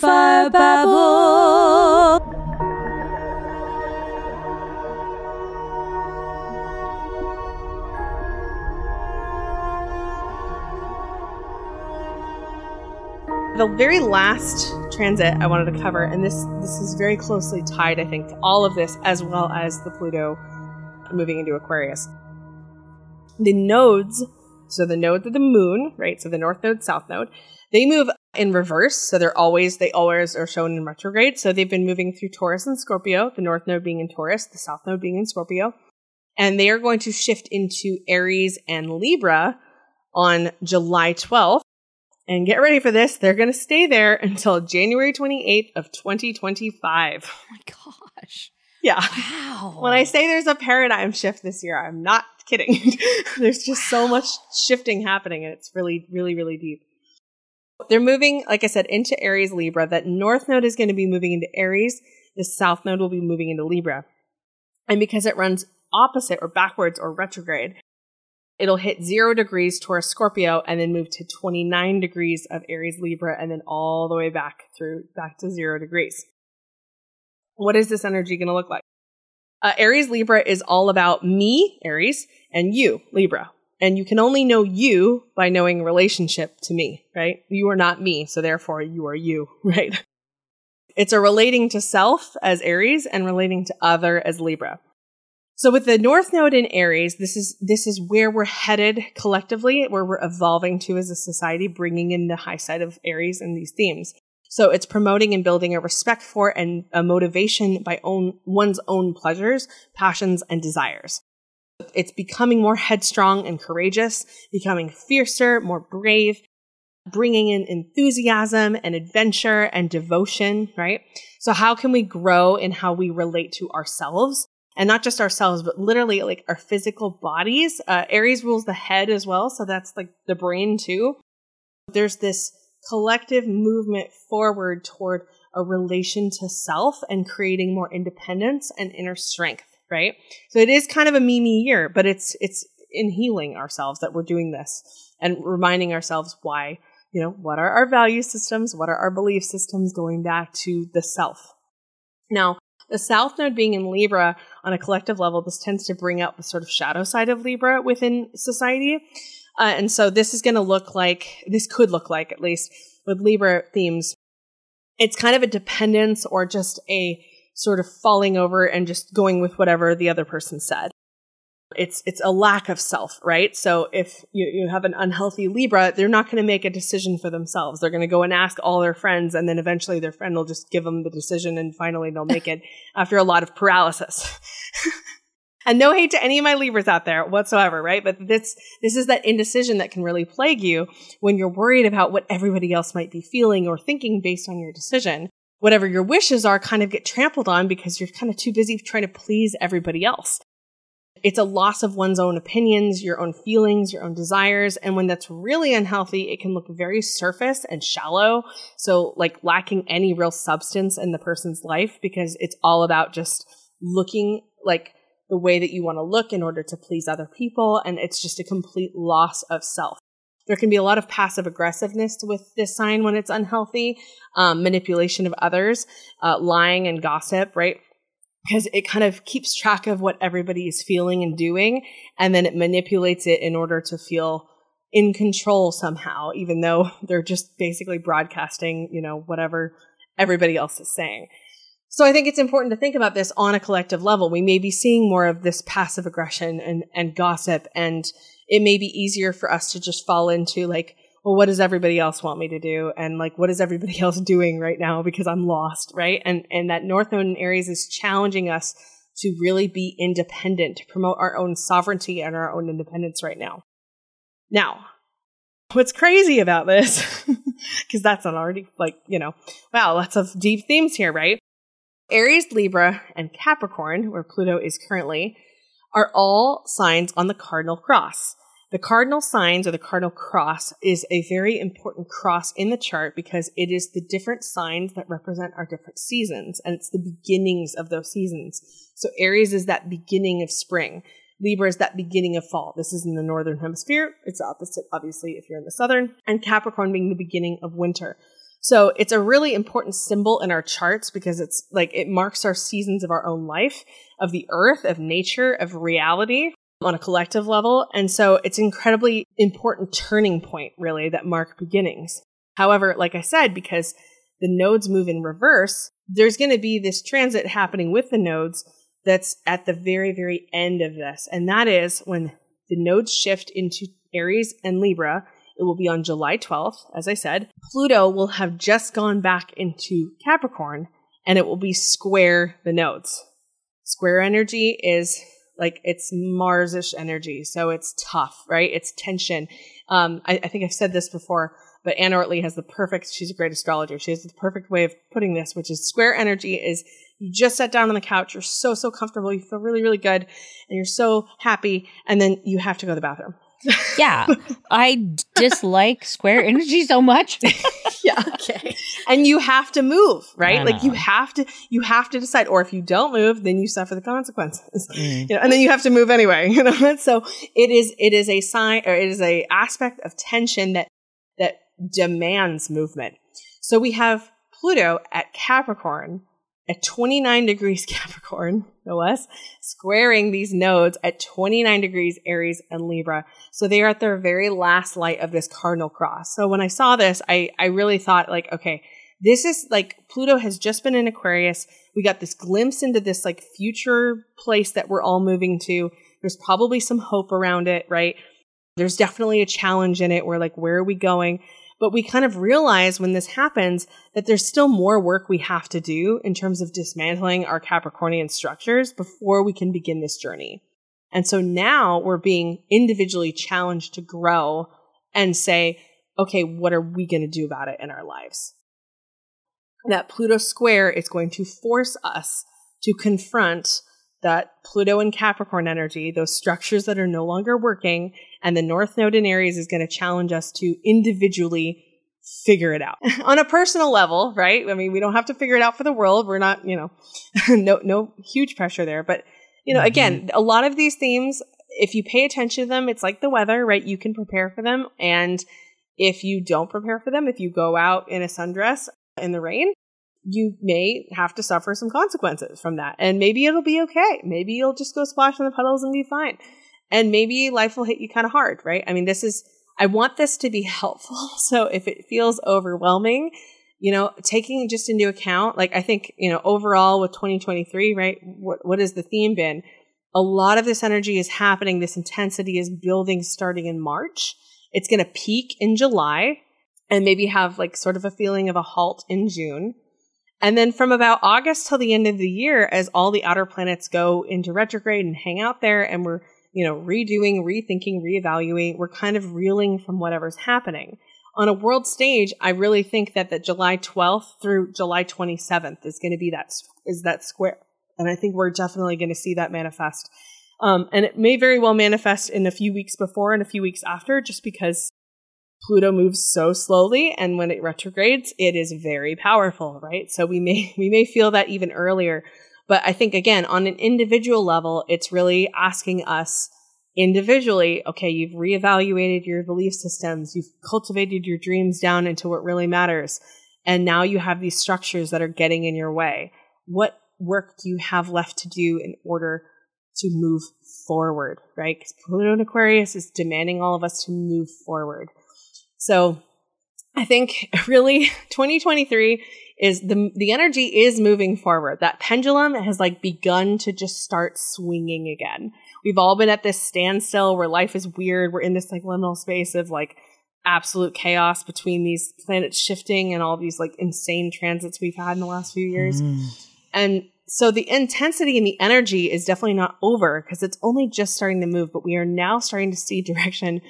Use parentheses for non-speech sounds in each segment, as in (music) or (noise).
Babble. The very last transit I wanted to cover, and this this is very closely tied, I think, to all of this, as well as the Pluto moving into Aquarius. The nodes, so the nodes of the moon, right? So the north node, south node, they move in reverse. So they're always they always are shown in retrograde. So they've been moving through Taurus and Scorpio, the north node being in Taurus, the south node being in Scorpio. And they are going to shift into Aries and Libra on July 12th. And get ready for this. They're going to stay there until January 28th of 2025. Oh my gosh. Yeah. Wow. When I say there's a paradigm shift this year, I'm not kidding. (laughs) there's just so much shifting happening and it's really, really, really deep. They're moving, like I said, into Aries Libra. That North Node is going to be moving into Aries. The South Node will be moving into Libra. And because it runs opposite or backwards or retrograde, it'll hit zero degrees Taurus Scorpio and then move to 29 degrees of Aries Libra and then all the way back through back to zero degrees. What is this energy going to look like? Uh, Aries Libra is all about me, Aries, and you, Libra. And you can only know you by knowing relationship to me, right? You are not me, so therefore you are you, (laughs) right? It's a relating to self as Aries and relating to other as Libra. So with the North Node in Aries, this is this is where we're headed collectively, where we're evolving to as a society, bringing in the high side of Aries and these themes. So it's promoting and building a respect for and a motivation by own one's own pleasures, passions, and desires. It's becoming more headstrong and courageous, becoming fiercer, more brave, bringing in enthusiasm and adventure and devotion, right? So how can we grow in how we relate to ourselves and not just ourselves, but literally like our physical bodies. Uh, Aries rules the head as well, so that's like the brain too. There's this collective movement forward toward a relation to self and creating more independence and inner strength, right? So it is kind of a Mimi year, but it's it's in healing ourselves that we're doing this and reminding ourselves why, you know, what are our value systems, what are our belief systems going back to the self. Now, the South Node being in Libra on a collective level, this tends to bring up the sort of shadow side of Libra within society. Uh, and so this is going to look like, this could look like at least with Libra themes, it's kind of a dependence or just a sort of falling over and just going with whatever the other person said. It's it's a lack of self, right? So if you, you have an unhealthy Libra, they're not going to make a decision for themselves. They're going to go and ask all their friends, and then eventually their friend will just give them the decision, and finally they'll make it (laughs) after a lot of paralysis. (laughs) and no hate to any of my Libras out there whatsoever, right? But this this is that indecision that can really plague you when you're worried about what everybody else might be feeling or thinking based on your decision. Whatever your wishes are kind of get trampled on because you're kind of too busy trying to please everybody else. It's a loss of one's own opinions, your own feelings, your own desires. And when that's really unhealthy, it can look very surface and shallow. So like lacking any real substance in the person's life because it's all about just looking like the way that you want to look in order to please other people. And it's just a complete loss of self. There can be a lot of passive aggressiveness with this sign when it's unhealthy, um, manipulation of others, uh, lying and gossip, right? Because it kind of keeps track of what everybody is feeling and doing, and then it manipulates it in order to feel in control somehow, even though (laughs) they're just basically broadcasting, you know, whatever everybody else is saying. So I think it's important to think about this on a collective level. We may be seeing more of this passive aggression and, and gossip, and it may be easier for us to just fall into like, well, what does everybody else want me to do? And like, what is everybody (laughs) else doing right now because I'm lost, right? And, and that North Node in Aries is challenging us to really be independent, to promote our own sovereignty and our own independence right now. Now, what's crazy about this, (laughs) because that's already like, you know, wow, lots of deep themes here, right? Aries, Libra, and Capricorn, where Pluto is currently, are all signs on the cardinal cross. The cardinal signs or the cardinal cross is a very important cross in the chart because it is the different signs that represent our different seasons and it's the beginnings of those seasons. So Aries is that beginning of spring. Libra is that beginning of fall. This is in the northern hemisphere. It's opposite, obviously, if you're in the southern. And Capricorn being the beginning of winter. So it's a really important symbol in our charts because it's like it marks our seasons of our own life, of the earth, of nature, of reality on a collective level. And so it's incredibly important turning point, really, that mark beginnings. However, like I said, because the nodes move in reverse, there's going to be this transit happening with the nodes that's at the very, very end of this. And that is when the nodes shift into Aries and Libra it will be on July 12th, as I said. Pluto will have just gone back into Capricorn and it will be square the nodes. Square energy is like it's Marsish energy, so it's tough, right? It's tension. Um, I, I think I've said this before, but Anne Ortelee has the perfect. She's a great astrologer. She has the perfect way of putting this, which is square energy is you just sat down on the couch, you're so so comfortable, you feel really really good, and you're so happy, and then you have to go to the bathroom yeah. I dislike square energy so much. (laughs) yeah. Okay. And you have to move, right? Like you have to you have to decide. Or if you don't move, then you suffer the consequences. Mm. You know, and then you have to move anyway. (laughs) You know, so it is it is a sign or it is a aspect of tension that that demands movement. So we have Pluto at Capricorn at 29 degrees (laughs) Capricorn, no less, squaring these nodes at 29 degrees Aries and Libra. So they are at their very last light of this cardinal cross. So when I saw this, I, I really thought like, okay, this is like Pluto has just been in Aquarius. We got this glimpse into this like future place that we're all moving to. There's probably some hope around it, right? There's definitely a challenge in it. We're like, where are we going? But we kind of realize when this happens that there's still more work we have to do in terms of dismantling our Capricornian structures before we can begin this journey. And so now we're being individually challenged to grow and say, okay, what are we going to do about it in our lives? That Pluto square is going to force us to confront that Pluto and Capricorn energy, those structures that are no longer working, and the North Node in Aries is going to challenge us to individually figure it out (laughs) on a personal level, right? I mean, we don't have to figure it out for the world. We're not, you know, (laughs) no, no huge pressure there. But, you know, mm-hmm. again, a lot of these themes, if you pay attention to them, it's like the weather, right? You can prepare for them. And if you don't prepare for them, if you go out in a sundress in the rain, you may have to suffer some consequences from that. And maybe it'll be okay. Maybe you'll just go splash in the puddles and be fine. And maybe life will hit you kind of hard, right? I mean, this is, I want this to be (laughs) helpful. So if it feels overwhelming, you know, taking just into account, like I think, you know, overall with 2023, right? What, what has the theme been? A lot of this energy is happening. This intensity is building starting in March. It's going to peak in July and maybe have like sort of a feeling of a halt in June. And then from about August till the end of the year, as all the outer planets go into retrograde and hang out there, and we're, you know, redoing, rethinking, reevaluating, we're kind of reeling from whatever's happening. On a world stage, I really think that the July 12th through July 27th is going to be that, is that square. And I think we're definitely going to see that manifest. Um, and it may very well manifest in a few weeks before and a few weeks after, just because Pluto moves so slowly and when it retrogrades, it is very powerful, right? So we may, (laughs) we may feel that even earlier. But I think again, on an individual level, it's really asking us individually, okay, you've reevaluated your belief systems, you've cultivated your dreams down into what really matters. And now you have these structures that are getting in your way. What work do you have left to do in order to move forward, right? Because Pluto in Aquarius is demanding all of us to move forward. So I think (laughs) really (laughs) 2023 is the the energy is moving forward. That pendulum has like begun to just start swinging again. We've all been at this standstill where life is weird. We're in this like liminal space of like absolute chaos between these planets shifting and all these like insane transits we've had in the last few years. Mm. And so the intensity and the energy is definitely not over because it's only just starting to move, but we are now starting to see (laughs) direction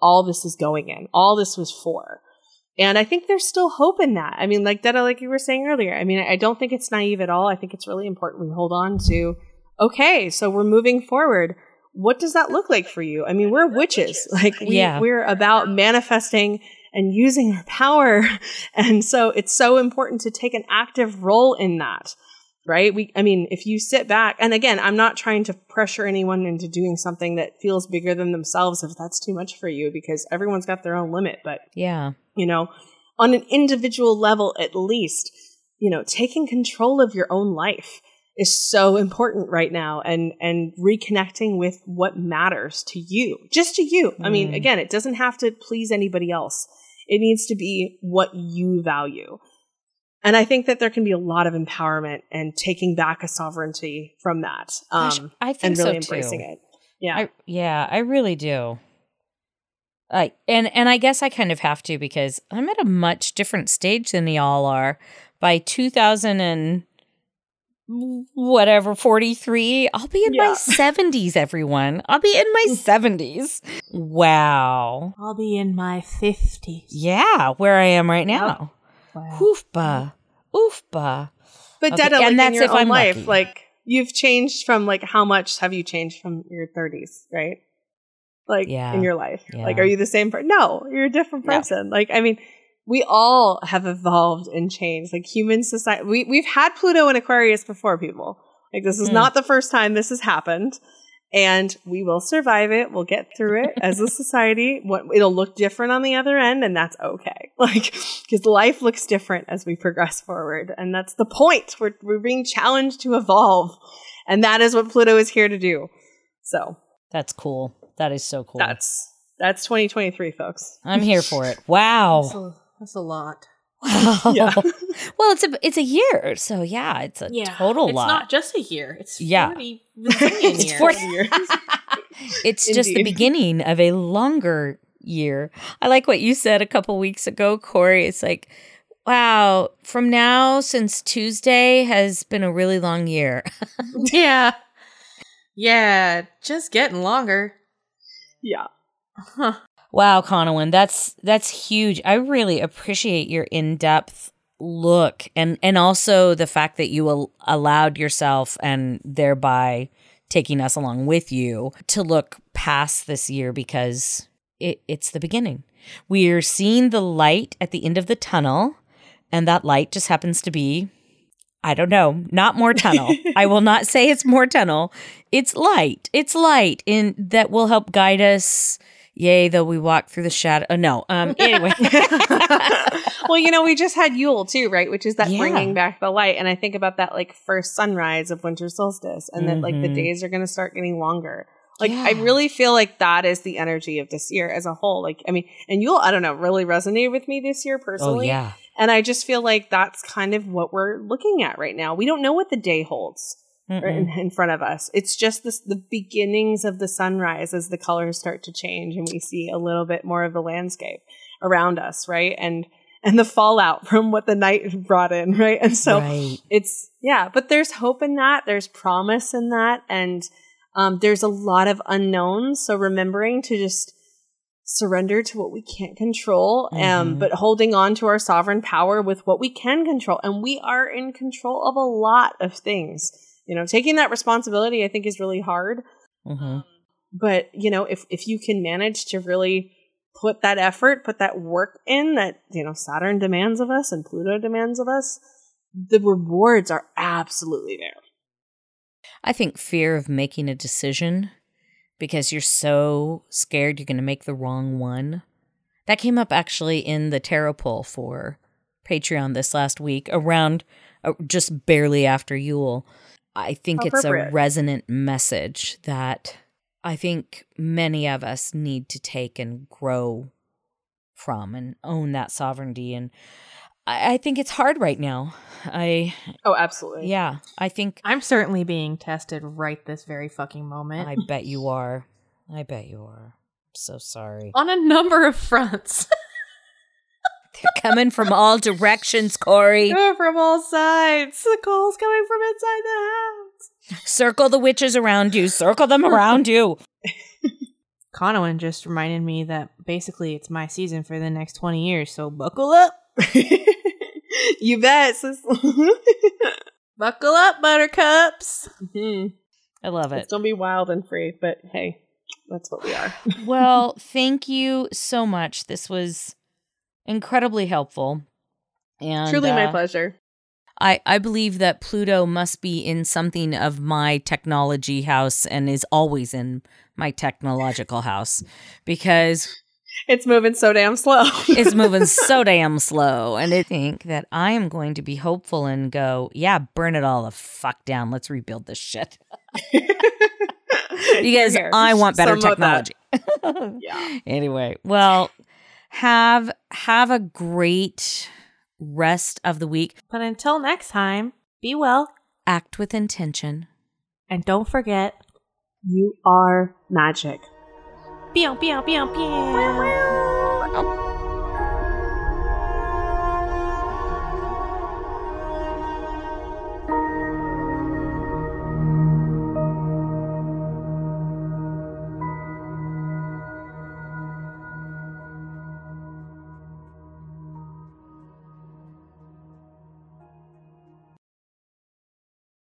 all this is going in. All this was for. And I think there's still hope in that. I mean, like Detta, like you were saying earlier, I mean, I don't think it's naive at all. I think it's really important we hold on to, okay, so we're moving forward. What does that look like for you? I mean, we're witches. Like we, yeah. we're about manifesting and using our power. (laughs) And so it's so important to take an active role in that right? We, I mean, if you sit back, and again, I'm not trying to pressure anyone into doing something that feels bigger than themselves if that's too much for you, because everyone's got their own limit. But yeah, you know, on an individual level at least, you know, taking control of your own life is so important right now and and reconnecting with what matters to you just to you i mean Mm. again it doesn't have to please anybody else it needs to be what you value and i think that there can be a lot of empowerment and taking back a sovereignty from that um Gosh, I think and really so embracing too. it yeah I, yeah, I really do. I and and I guess I kind of have to because I'm at a much different stage than y'all are. By 2000 and whatever 43, I'll be in my 70s (laughs) everyone. I'll be in my (laughs) 70s. Wow. I'll be in my 50s. Yeah, where I am right now. Wow. Oofba. Oofba. but Okay, Dada, and that's in your if own I'm life lucky. like you've changed from like how much have you changed from your 30s right like Yeah. in your life like are you the same person no you're a different No. person like i mean we all have evolved and changed like human society we, we've had pluto in aquarius before people like this is Mm. not the first time this has happened and we will survive it we'll get through it as a society what it'll look different on the other end and that's okay (laughs) like because life looks different as we progress forward and that's the point we're, we're being challenged to evolve and that is what pluto is here to do so That's cool. That is so cool. that's that's 2023 folks I'm here for it. That's Wow. a, that's a lot. Wow. (laughs) Yeah. (laughs) well, it's a it's a year. So yeah, it's a Yeah. total it's lot. It's not just a year. It's Yeah. 40 It's (laughs) years. 40 years. it's just the beginning of a longer year. I like what you said a couple weeks ago, Corey. It's like, wow, from now since Tuesday has been a really long year. yeah. Yeah, just getting longer. yeah Huh. Wow, Conowin, that's that's huge. I really appreciate your in-depth look and and also the fact that you al- allowed yourself and thereby taking us along with you to look past this year because it, it's the beginning. We're seeing the light at the end of the tunnel and that light just happens to be I don't know, not more tunnel. (laughs) I will not say it's more tunnel. It's light. It's light in that will help guide us. Yay, though we walk through the shadow. Uh, no. Um anyway. (laughs) well, you know, we just had Yule too, right? Which is that Yeah. bringing back the light. And I think about that like first sunrise of winter solstice, and then like the Mhm. days are going to start getting longer. Like I really feel like that is the energy of this year as a whole. Like I mean, and Yule, I don't know, really resonated with me this year personally. oh personally. yeah. And I just feel like that's kind of what we're looking at right now. We don't know what the day holds right in, in front of us. It's just this, the beginnings of the sunrise as the colors start to change and we see a little bit more of the landscape around us, right? And and the fallout (laughs) from what the night brought in, right? And so right. it's yeah, but there's hope in that. There's promise in that, and um, there's a lot of unknowns. So remembering to just surrender to what we can't control, um, Mhm. but holding on to our sovereign power with what we can control, and we are in control of a lot of things. You know, taking that responsibility, I think, is really hard. Mhm. But you know, if if you can manage to really put that effort, put that work in that you know Saturn demands of us and Pluto demands of us, the rewards are absolutely there. I think fear of making a decision because you're so scared you're going to make the wrong one. That came up actually in the tarot poll for Patreon this last week around uh, just barely after Yule. I think it's a resonant message that I think many of us need to take and grow from and own that sovereignty. And I, I think it's hard right now. I, Oh, absolutely. yeah, I think I'm certainly being tested right this very fucking moment. I bet you are. I bet you are. I'm so sorry. On a number of fronts. (laughs) They're coming from all directions, Corey. from all sides. The call's coming from inside the house. Circle the witches around you. Circle them around you. (laughs) Conowin just reminded me that basically it's my season for the next 20 years, so buckle up. (laughs) you bet. (laughs) Buckle up, buttercups. Mhm. I love Let's it. don't be wild and free, but hey, that's what we are. Well, thank you so much. This was incredibly helpful. And Truly my uh, pleasure. I, I believe that Pluto must be in something of my technology house and is always in my technological house because It's moving so damn slow. (laughs) it's moving so damn slow. And I think that I am going to be hopeful and go, yeah, burn it all the fuck down. Let's rebuild this shit. (laughs) because I want better some technology. (laughs) Yeah. Anyway, well, have have a great rest of the week. But until next time, be well Act with intention. and don't forget. You are magic. Pew, pew, pew, pew.